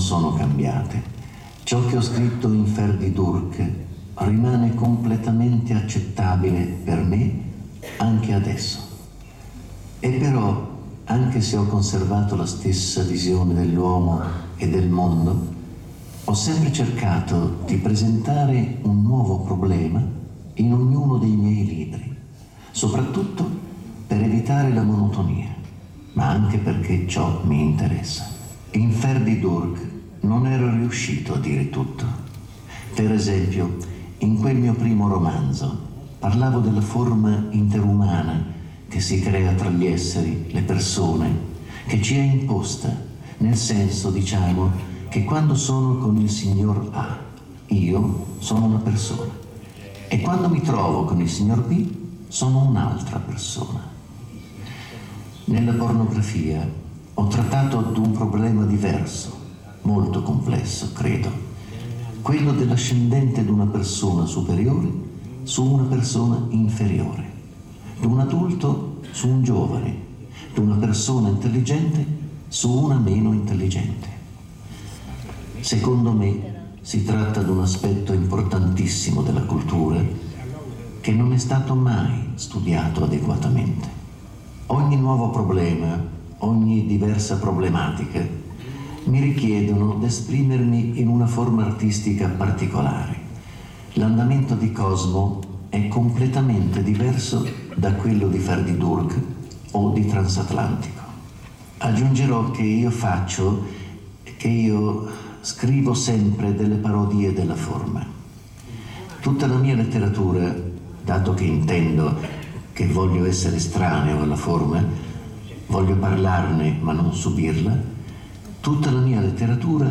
sono cambiate. Ciò che ho scritto in Ferdi Durk rimane completamente accettabile per me anche adesso. E però, anche se ho conservato la stessa visione dell'uomo e del mondo, ho sempre cercato di presentare un nuovo problema in ognuno dei miei libri, soprattutto per evitare la monotonia, ma anche perché ciò mi interessa. In Ferdi Durk non ero riuscito a dire tutto. Per esempio, in quel mio primo romanzo parlavo della forma interumana che si crea tra gli esseri, le persone, che ci è imposta, nel senso, diciamo, che quando sono con il signor A, io sono una persona e quando mi trovo con il signor B, sono un'altra persona. Nella pornografia ho trattato di un problema diverso, molto complesso, credo, quello dell'ascendente di una persona superiore su una persona inferiore, di un adulto su un giovane, di una persona intelligente su una meno intelligente. Secondo me si tratta di un aspetto importantissimo della cultura che non è stato mai studiato adeguatamente. Ogni nuovo problema, ogni diversa problematica mi richiedono di esprimermi in una forma artistica particolare. L'andamento di Cosmo è completamente diverso da quello di Ferdi Durk o di Transatlantico. Aggiungerò che io faccio, che io scrivo sempre delle parodie della forma. Tutta la mia letteratura, dato che intendo che voglio essere estraneo alla forma, voglio parlarne ma non subirla, tutta la mia letteratura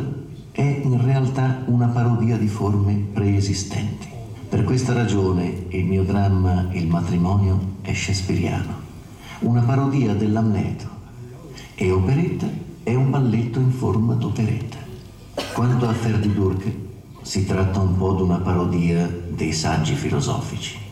è in realtà una parodia di forme preesistenti. Per questa ragione il mio dramma Il matrimonio è shakespeariano, una parodia dell'amneto e operetta è un balletto in forma d'operetta. Quanto a Ferdi Durk, si tratta un po' di una parodia dei saggi filosofici.